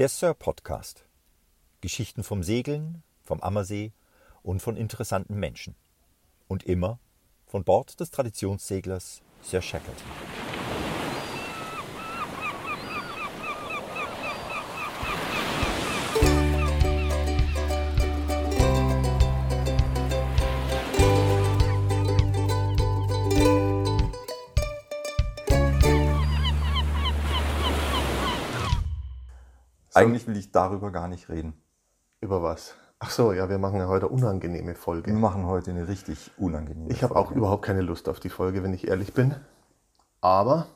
Der Sir Podcast. Geschichten vom Segeln, vom Ammersee und von interessanten Menschen. Und immer von Bord des Traditionsseglers Sir Shackleton. Eigentlich will ich darüber gar nicht reden. Über was? Ach so, ja, wir machen ja heute eine unangenehme Folge. Wir machen heute eine richtig unangenehme Ich habe auch überhaupt keine Lust auf die Folge, wenn ich ehrlich bin. Aber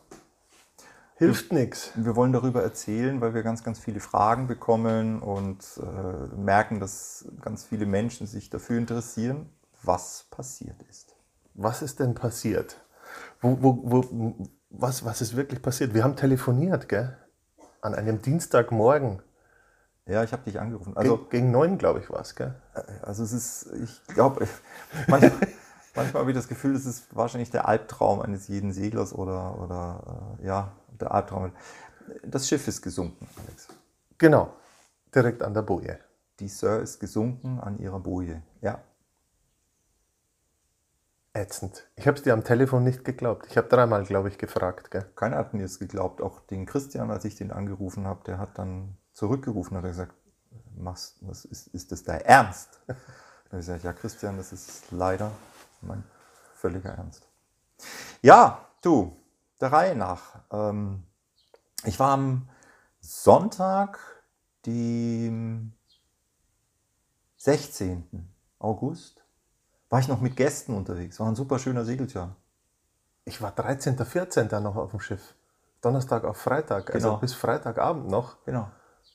hilft nichts. Wir wollen darüber erzählen, weil wir ganz, ganz viele Fragen bekommen und äh, merken, dass ganz viele Menschen sich dafür interessieren, was passiert ist. Was ist denn passiert? Wo, wo, wo, was, was ist wirklich passiert? Wir haben telefoniert, gell? An einem Dienstagmorgen. Ja, ich habe dich angerufen. Also, gegen neun, glaube ich, war es, gell? also es ist, ich glaube, manchmal, manchmal habe ich das Gefühl, es ist wahrscheinlich der Albtraum eines jeden Seglers oder, oder äh, ja, der Albtraum. Das Schiff ist gesunken, Alex. Genau. Direkt an der Boje. Die Sir ist gesunken an ihrer Boje. Ja, Ätzend. Ich habe es dir am Telefon nicht geglaubt. Ich habe dreimal, glaube ich, gefragt, gell? Keiner hat mir es geglaubt. Auch den Christian, als ich den angerufen habe, der hat dann zurückgerufen, hat er gesagt, machst, was ist, ist das dein Ernst? Da habe ich gesagt, ja Christian, das ist leider mein völliger Ernst. Ja, du, der Reihe nach. Ähm, ich war am Sonntag, dem 16. August, war ich noch mit Gästen unterwegs. War ein super schöner Segeltag. Ich war 13., 14. noch auf dem Schiff. Donnerstag auf Freitag, also Genau. bis Freitagabend noch. Genau.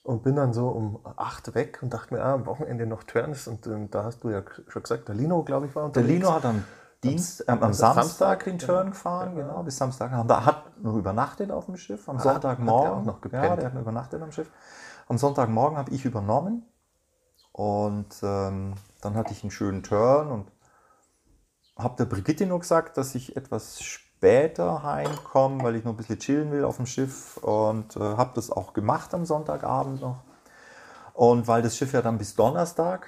Und bin dann so um 8 weg und dachte mir, ah, am Wochenende noch Turns. Und ähm, da hast du ja schon gesagt, der Lino, glaube ich, war Der unterwegs. Lino hat am, Dienst, am also Samstag, Samstag, den genau. Turn gefahren, genau, bis Samstag. Da hat noch übernachtet auf dem Schiff. Am Ah, Sonntagmorgen. hat der auch noch gepennt? Ja, der hat noch übernachtet am Schiff. Am Sonntagmorgen habe ich übernommen. Und ähm, dann hatte ich einen schönen Turn und habe der Brigitte nur gesagt, dass ich etwas später heimkomme, weil ich noch ein bisschen chillen will auf dem Schiff. Und äh, habe das auch gemacht am Sonntagabend noch. Und weil das Schiff ja dann bis Donnerstag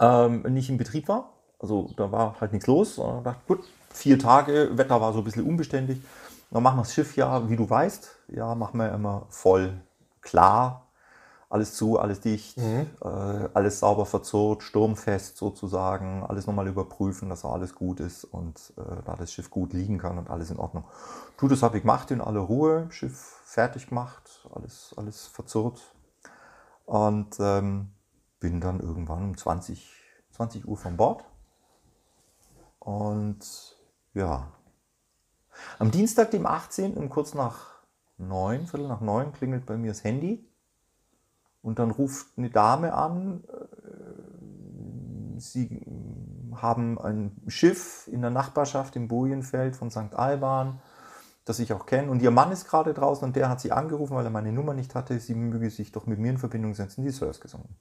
ähm, nicht in Betrieb war. Also da war halt nichts los. Und dachte, gut, vier Tage, Wetter war so ein bisschen unbeständig. Dann machen wir das Schiff ja, wie du weißt, ja, machen wir immer voll klar. Alles zu, alles dicht, äh, alles sauber verzurrt, sturmfest sozusagen, alles nochmal überprüfen, dass alles gut ist und äh, da das Schiff gut liegen kann und alles in Ordnung. Du, das habe ich gemacht in aller Ruhe, Schiff fertig gemacht, alles, alles verzurrt. Und ähm, bin dann irgendwann um 20, 20 Uhr von Bord. Und ja, am Dienstag, dem 18. um kurz nach neun, Viertel nach neun, klingelt bei mir das Handy. Und dann ruft eine Dame an, äh, sie haben ein Schiff in der Nachbarschaft im Bojenfeld von St. Alban, das ich auch kenne. Und ihr Mann ist gerade draußen und der hat sie angerufen, weil er meine Nummer nicht hatte. Sie möge sich doch mit mir in Verbindung setzen, die Sirs gesungen.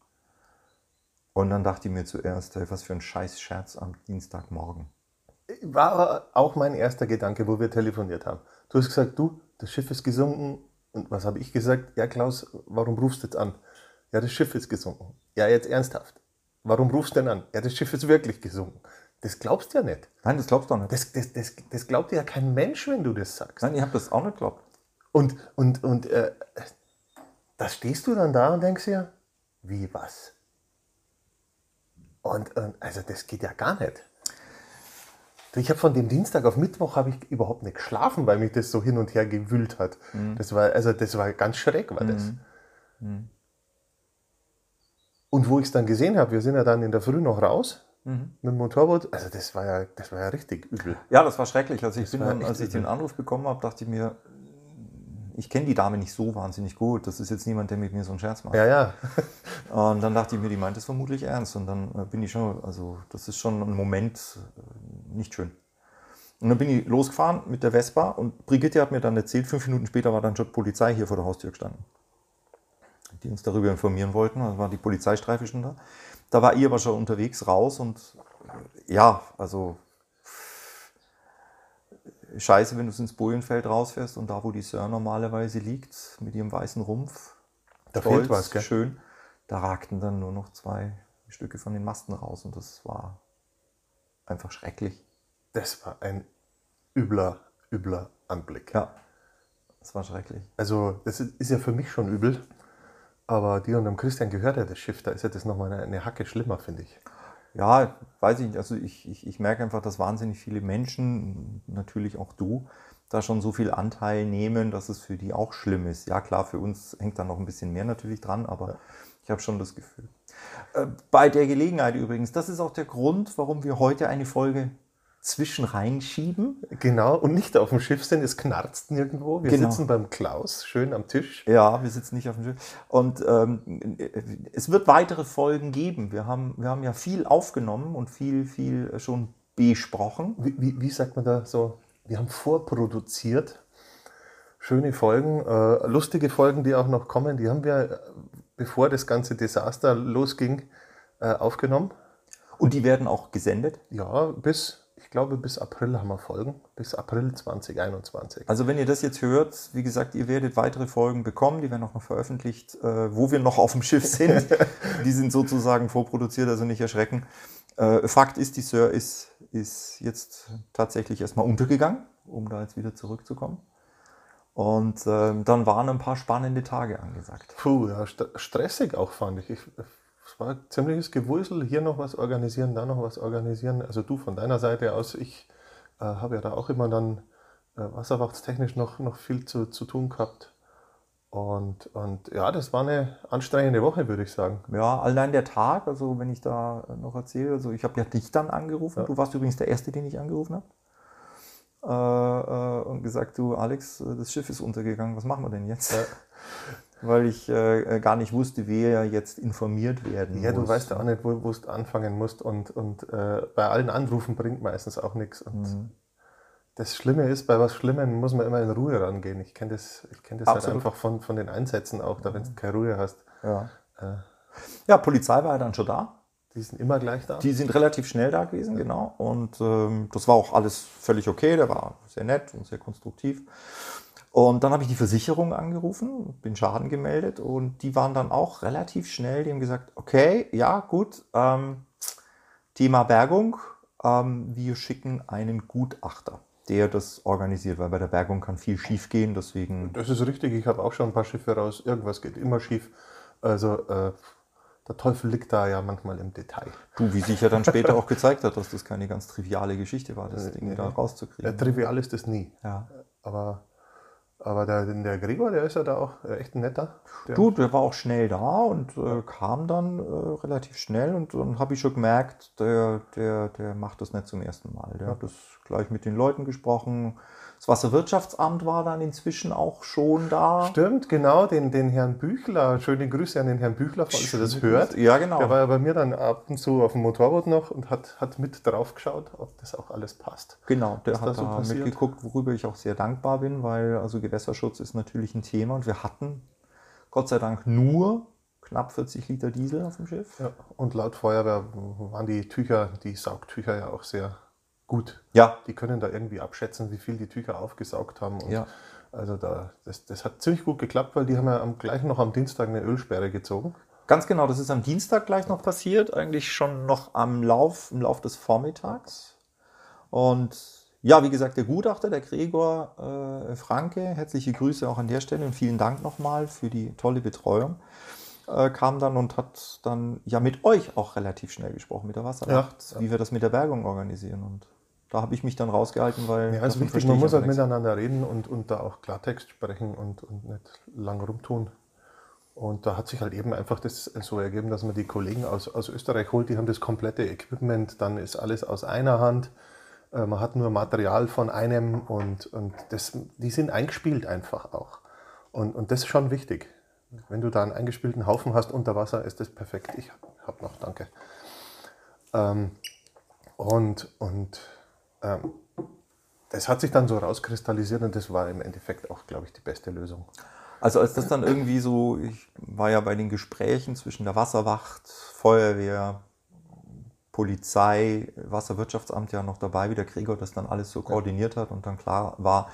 Und dann dachte ich mir zuerst, hey, was für ein scheiß Scherz am Dienstagmorgen. War auch mein erster Gedanke, wo wir telefoniert haben. Du hast gesagt, du, das Schiff ist gesunken. Und was habe ich gesagt? Ja, Klaus, warum rufst du jetzt an? Ja, das Schiff ist gesunken. Ja, jetzt ernsthaft. Warum rufst du denn an? Ja, das Schiff ist wirklich gesunken. Das glaubst du ja nicht. Nein, das glaubst du doch nicht. Das, das, das, das glaubt ja kein Mensch, wenn du das sagst. Nein, ich habe das auch nicht geglaubt. Und, und, und äh, da stehst du dann da und denkst dir, wie was? Und, und also das geht ja gar nicht. Ich habe von dem Dienstag auf Mittwoch habe ich überhaupt nicht geschlafen, weil mich das so hin und her gewühlt hat. Das war also das war ganz schräg, war das. Und wo ich es dann gesehen habe, wir sind ja dann in der Früh noch raus mit dem Motorboot. Also das war ja das war ja richtig übel. Ja, das war schrecklich. Also ich bin dann, als ich übel. den Anruf bekommen habe, dachte ich mir, ich kenne die Dame nicht so wahnsinnig gut. Das ist jetzt niemand, der mit mir so einen Scherz macht. Ja, ja. Und dann dachte ich mir, die meint es vermutlich ernst. Und dann äh, bin ich schon, also das ist schon ein Moment äh, nicht schön. Und dann bin ich losgefahren mit der Vespa und Brigitte hat mir dann erzählt, fünf Minuten später war dann schon Polizei hier vor der Haustür gestanden, die uns darüber informieren wollten. Da war die Polizeistreife schon da. Da war ihr aber schon unterwegs raus und ja, also scheiße, wenn du ins Bojenfeld rausfährst und da, wo die Sir normalerweise liegt, mit ihrem weißen Rumpf, Da stolz, fehlt was, gell? schön. Da ragten dann nur noch zwei Stücke von den Masten raus und das war einfach schrecklich. Das war ein übler, übler Anblick. Ja, das war schrecklich. Also, das ist ja für mich schon übel. Aber dir und dem Christian gehört ja das Schiff. Da ist ja das nochmal eine, eine Hacke schlimmer, finde ich. Ja, weiß ich nicht. Also ich, ich, ich merke einfach, dass wahnsinnig viele Menschen, natürlich auch du, da schon so viel Anteil nehmen, dass es für die auch schlimm ist. Ja, klar, für uns hängt da noch ein bisschen mehr natürlich dran, aber ich habe schon das Gefühl. Äh, bei der Gelegenheit übrigens, das ist auch der Grund, warum wir heute eine Folge zwischen reinschieben. Genau, und nicht auf dem Schiff sind, es knarzt nirgendwo. Wir Genau. sitzen beim Klaus, schön am Tisch. Ja, wir sitzen nicht auf dem Schiff. Und ähm, es wird weitere Folgen geben. Wir haben, wir haben ja viel aufgenommen und viel, viel schon besprochen. Wie, wie, wie sagt man da so? Wir haben vorproduziert. Schöne Folgen, äh, lustige Folgen, die auch noch kommen. Die haben wir, äh, bevor das ganze Desaster losging, äh, aufgenommen. Und die werden auch gesendet. Ja, bis, ich glaube, bis April haben wir Folgen. Bis April 2021. Also wenn ihr das jetzt hört, wie gesagt, ihr werdet weitere Folgen bekommen, die werden auch noch veröffentlicht, äh, wo wir noch auf dem Schiff sind. die sind sozusagen vorproduziert, also nicht erschrecken. Äh, Fakt ist, die Sir ist, ist jetzt tatsächlich erstmal untergegangen, um da jetzt wieder zurückzukommen. Und ähm, dann waren ein paar spannende Tage angesagt. Puh, ja, st stressig auch fand ich. ich. War ziemliches Gewusel, hier noch was organisieren, da noch was organisieren. Also du von deiner Seite aus, ich äh, habe ja da auch immer dann äh, wasserwachtstechnisch noch, noch viel zu, zu tun gehabt. Und, und ja, das war eine anstrengende Woche, würde ich sagen. Ja, allein der Tag, also wenn ich da noch erzähle, also ich habe ja dich dann angerufen. Du warst übrigens der Erste, den ich angerufen habe. Äh, äh, und gesagt, du Alex, äh, das Schiff ist untergegangen, was machen wir denn jetzt? Weil ich äh, gar nicht wusste, wer jetzt informiert werden Ja, du muss. weißt ja auch nicht, wo, wo du anfangen musst. Und, und äh, bei allen Anrufen bringt meistens auch nichts. Und Mhm. das Schlimme ist, bei was Schlimmem muss man immer in Ruhe rangehen. Ich kenne das, ich kenn das halt einfach von, von den Einsätzen auch, da wenn du keine Ruhe hast. Ja. Äh, ja, Polizei war ja dann schon da. die sind immer gleich da. Die sind relativ schnell da gewesen, genau. Und ähm, das war auch alles völlig okay. Der war sehr nett und sehr konstruktiv. Und dann habe ich die Versicherung angerufen, den Schaden gemeldet und die waren dann auch relativ schnell. Die haben gesagt, okay, ja, gut, ähm, Thema Bergung, ähm, wir schicken einen Gutachter, der das organisiert, weil bei der Bergung kann viel schief gehen, deswegen Das ist richtig, ich habe auch schon ein paar Schiffe raus. Irgendwas geht immer schief. Also äh, der Teufel liegt da ja manchmal im Detail. du, wie sich ja dann später auch gezeigt hat, dass das keine ganz triviale Geschichte war, das Ding nee, da rauszukriegen. Äh, trivial ist das nie. Ja. Aber, aber der, der Gregor, der ist ja da auch echt ein netter. Der, Du, der war auch schnell da und äh, kam dann äh, relativ schnell und dann habe ich schon gemerkt, der, der, der macht das nicht zum ersten Mal. Der hat das gleich mit den Leuten gesprochen. Das Wasserwirtschaftsamt war dann inzwischen auch schon da. Stimmt, genau, den, den Herrn Büchler. Schöne Grüße an den Herrn Büchler, falls er das hört. Ja, genau. Der war ja bei mir dann ab und zu auf dem Motorboot noch und hat, hat mit drauf geschaut, ob das auch alles passt. Genau, der Was da hat so da mitgeguckt, worüber ich auch sehr dankbar bin, weil also Gewässerschutz ist natürlich ein Thema und wir hatten Gott sei Dank nur knapp 40 Liter Diesel auf dem Schiff. Ja, und laut Feuerwehr waren die Tücher, die Saugtücher ja auch sehr gut. Ja, Die können da irgendwie abschätzen, wie viel die Tücher aufgesaugt haben. Und Ja. Also da, das, das hat ziemlich gut geklappt, weil die haben ja am, gleich noch am Dienstag eine Ölsperre gezogen. Ganz genau, das ist am Dienstag gleich noch passiert, eigentlich schon noch am Lauf, im Lauf des Vormittags. Und ja, wie gesagt, der Gutachter, der Gregor äh, Franke, herzliche Grüße auch an der Stelle und vielen Dank nochmal für die tolle Betreuung, äh, kam dann und hat dann ja mit euch auch relativ schnell gesprochen, mit der Wasserwacht, Ja, wie wir das mit der Bergung organisieren. Und da habe ich mich dann rausgehalten, weil Ja, ist davon wichtig, man muss halt nichts. miteinander reden und, und da auch Klartext sprechen und, und nicht lang rumtun. Und da hat sich halt eben einfach das so ergeben, dass man die Kollegen aus, aus Österreich holt, die haben das komplette Equipment, dann ist alles aus einer Hand. Äh, Man hat nur Material von einem und, und das, die sind eingespielt einfach auch. Und, und das ist schon wichtig. Wenn du da einen eingespielten Haufen hast unter Wasser, ist das perfekt. Ich habe hab noch, danke. Ähm, und und ähm, das hat sich dann so rauskristallisiert und das war im Endeffekt auch, glaube ich, die beste Lösung. Also als das dann irgendwie so, ich war ja bei den Gesprächen zwischen der Wasserwacht, Feuerwehr, Polizei, Wasserwirtschaftsamt ja noch dabei, wie der Gregor das dann alles so koordiniert hat und dann klar war,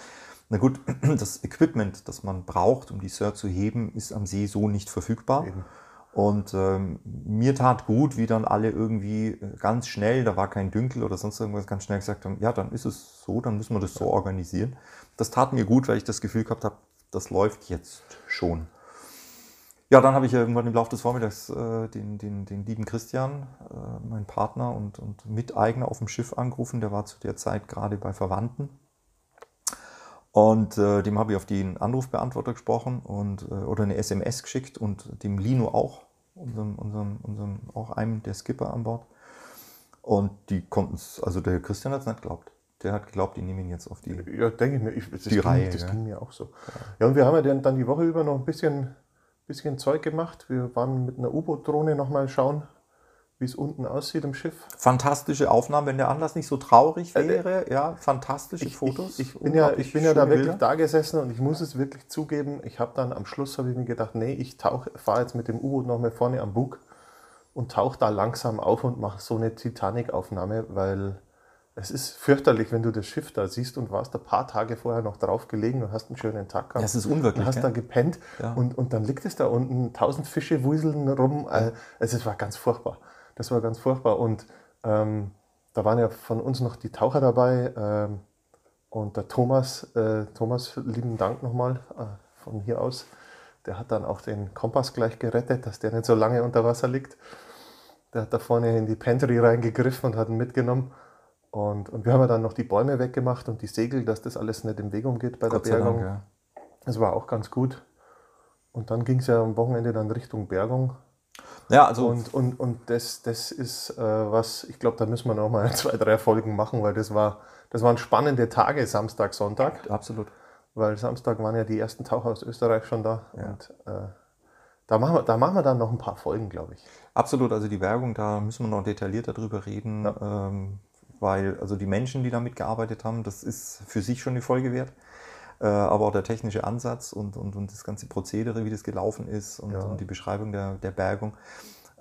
Na gut, das Equipment, das man braucht, um die Sir zu heben, ist am See so nicht verfügbar. Eben. Und ähm, mir tat gut, wie dann alle irgendwie äh, ganz schnell, da war kein Dünkel oder sonst irgendwas, ganz schnell gesagt haben, ja, dann ist es so, dann müssen wir das so organisieren. Das tat mir gut, weil ich das Gefühl gehabt habe, das läuft jetzt schon. Ja, dann habe ich irgendwann im Laufe des Vormittags äh, den, den, den lieben Christian, äh, mein Partner und, und Miteigner auf dem Schiff angerufen. Der war zu der Zeit gerade bei Verwandten. Und äh, dem habe ich auf den Anrufbeantworter gesprochen und, äh, oder eine SMS geschickt und dem Lino auch, unserem, unserem, unserem, auch einem der Skipper an Bord. Und die konnten es, also der Christian hat es nicht geglaubt. Der hat geglaubt, die nehmen ihn jetzt auf die Ja, denke ich mir. Ich, das die ging, Reihe. Das ja. ging mir auch so. Ja. und wir haben ja dann, dann die Woche über noch ein bisschen bisschen Zeug gemacht. Wir waren mit einer U-Boot-Drohne nochmal schauen, wie es unten aussieht im Schiff. Fantastische Aufnahmen, wenn der Anlass nicht so traurig äh, wäre. Äh, ja, fantastische ich, Fotos. Ich, ich bin ja, ich bin ja da wirklich Bilder. da gesessen und ich muss es wirklich zugeben, ich habe dann am Schluss habe ich mir gedacht, nee, ich fahre jetzt mit dem U-Boot nochmal vorne am Bug und tauche da langsam auf und mache so eine Titanic-Aufnahme, weil es ist fürchterlich, wenn du das Schiff da siehst und warst ein paar Tage vorher noch drauf gelegen und hast einen schönen Tag gehabt. Ja, es ist unwirklich. Und hast gell? da gepennt ja. und, und dann liegt es da unten, tausend Fische wuseln rum. Ja. Also, es war ganz furchtbar. Das war ganz furchtbar. Und ähm, da waren ja von uns noch die Taucher dabei. Ähm, und der Thomas, äh, Thomas, lieben Dank nochmal äh, von hier aus. Der hat dann auch den Kompass gleich gerettet, dass der nicht so lange unter Wasser liegt. Der hat da vorne in die Pantry reingegriffen und hat ihn mitgenommen. Und, und wir haben ja dann noch die Bäume weggemacht und die Segel, dass das alles nicht im Weg umgeht bei Gott der Bergung. Dank, ja. Das war auch ganz gut. Und dann ging es ja am Wochenende dann Richtung Bergung. Ja, also. Und, und, und das, das ist äh, was, ich glaube, da müssen wir noch mal zwei, drei Folgen machen, weil das war, das waren spannende Tage, Samstag, Sonntag. Absolut. Weil Samstag waren ja die ersten Taucher aus Österreich schon da. Ja. Und äh, da machen, wir, da machen wir dann noch ein paar Folgen, glaube ich. Absolut, also die Bergung, da müssen wir noch detaillierter drüber reden. Ja. Ähm, weil also die Menschen, die damit gearbeitet haben, das ist für sich schon eine Folge wert. Äh, aber auch der technische Ansatz und, und, und das ganze Prozedere, wie das gelaufen ist und, ja. und die Beschreibung der, der Bergung,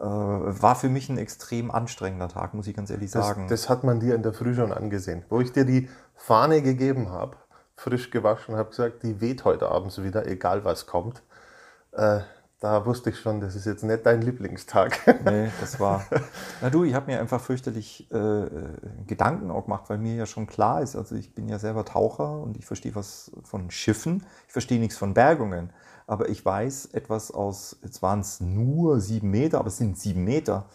äh, war für mich ein extrem anstrengender Tag, muss ich ganz ehrlich sagen. Das, das hat man dir in der Früh schon angesehen. Wo ich dir die Fahne gegeben habe, frisch gewaschen, habe gesagt, die weht heute abends wieder, egal was kommt. Äh, da wusste ich schon, das ist jetzt nicht dein Lieblingstag. nee, das war. Na du, ich habe mir einfach fürchterlich äh, Gedanken auch gemacht, weil mir ja schon klar ist, also ich bin ja selber Taucher und ich verstehe was von Schiffen, ich verstehe nichts von Bergungen. Aber ich weiß etwas aus, jetzt waren es nur sieben Meter, aber es sind sieben Meter.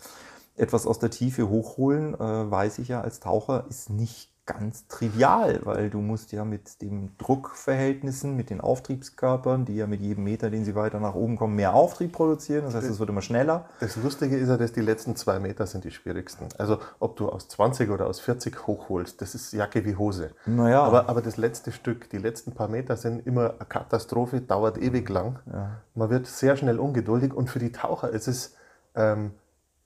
Etwas aus der Tiefe hochholen, äh, weiß ich ja als Taucher, ist nicht ganz trivial, weil du musst ja mit den Druckverhältnissen, mit den Auftriebskörpern, die ja mit jedem Meter, den sie weiter nach oben kommen, mehr Auftrieb produzieren. Das heißt, es wird immer schneller. Das Lustige ist ja, dass die letzten zwei Meter sind die schwierigsten. Also ob du aus 20 oder aus 40 hochholst, das ist Jacke wie Hose. Naja. Aber, aber das letzte Stück, die letzten paar Meter sind immer eine Katastrophe, dauert ewig lang. Ja. Man wird sehr schnell ungeduldig und für die Taucher ist es, ähm,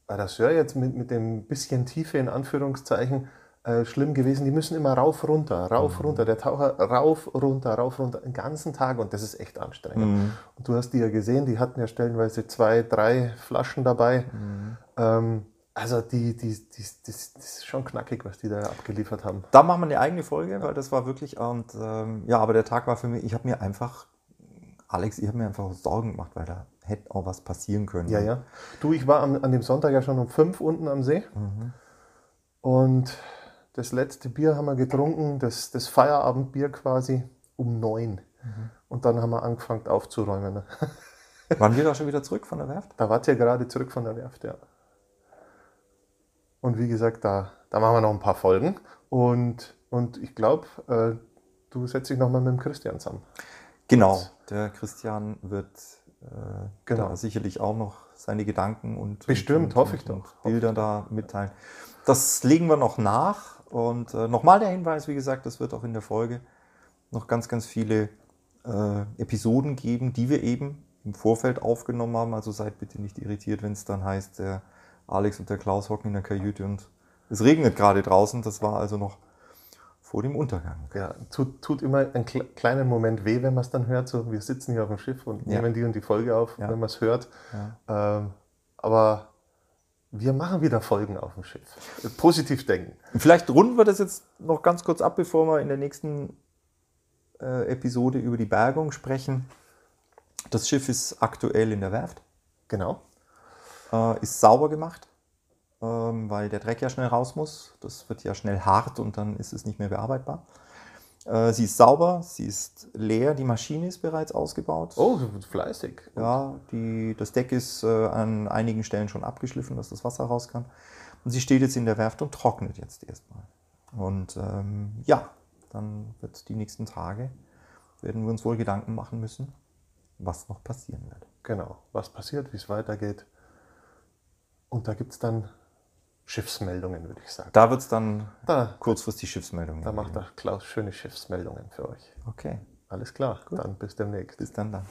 das Sir jetzt mit, mit dem bisschen Tiefe in Anführungszeichen, äh, schlimm gewesen. Die müssen immer rauf, runter, rauf, mhm. runter. Der Taucher rauf, runter, rauf, runter, den ganzen Tag und das ist echt anstrengend. Mhm. Und du hast die ja gesehen, die hatten ja stellenweise zwei, drei Flaschen dabei. Mhm. Ähm, also die, die, die, die, das ist schon knackig, was die da abgeliefert haben. Da machen wir eine eigene Folge, ja. weil das war wirklich, und ähm, ja, aber der Tag war für mich, ich habe mir einfach, Alex, ich habe mir einfach Sorgen gemacht, weil da hätte auch was passieren können. Ja, ja. Du, ich war am, an dem Sonntag ja schon um fünf unten am See. Mhm. Und das letzte Bier haben wir getrunken, das, das Feierabendbier quasi um neun. Mhm. Und dann haben wir angefangen aufzuräumen. Waren wir da schon wieder zurück von der Werft? Da wart ihr gerade zurück von der Werft, ja. Und wie gesagt, da, da machen wir noch ein paar Folgen. Und, und ich glaube, äh, du setzt dich nochmal mit dem Christian zusammen. Genau, der Christian wird äh, genau. sicherlich auch noch seine Gedanken und, Bestimmt, und, hoffe ich doch. Bilder da mitteilen. Das legen wir noch nach. Und äh, nochmal der Hinweis, wie gesagt, es wird auch in der Folge noch ganz, ganz viele äh, Episoden geben, die wir eben im Vorfeld aufgenommen haben. Also seid bitte nicht irritiert, wenn es dann heißt, der Alex und der Klaus hocken in der Kajüte und es regnet gerade draußen. Das war also noch vor dem Untergang. Ja, tut, tut immer einen kleinen Moment weh, wenn man es dann hört. So, wir sitzen hier auf dem Schiff und ja. nehmen die und die Folge auf, ja. wenn man es hört. Ja. Ähm, aber wir machen wieder Folgen auf dem Schiff. Positiv denken. Vielleicht runden wir das jetzt noch ganz kurz ab, bevor wir in der nächsten äh, Episode über die Bergung sprechen. Das Schiff ist aktuell in der Werft, Genau. äh, ist sauber gemacht, ähm, weil der Dreck ja schnell raus muss. Das wird ja schnell hart und dann ist es nicht mehr bearbeitbar. Äh, sie ist sauber, sie ist leer, die Maschine ist bereits ausgebaut. Oh, fleißig. Ja, die, das Deck ist äh, an einigen Stellen schon abgeschliffen, dass das Wasser raus kann. Und sie steht jetzt in der Werft und trocknet jetzt erstmal. Und ähm, ja, dann wird die nächsten Tage, werden wir uns wohl Gedanken machen müssen, was noch passieren wird. Genau. Was passiert, wie es weitergeht. Und da gibt es dann Schiffsmeldungen, würde ich sagen. Da wird es dann Da, kurzfristig Schiffsmeldungen da macht der Klaus schöne Schiffsmeldungen für euch. Okay, Alles klar, dann bis demnächst. bis dann dann.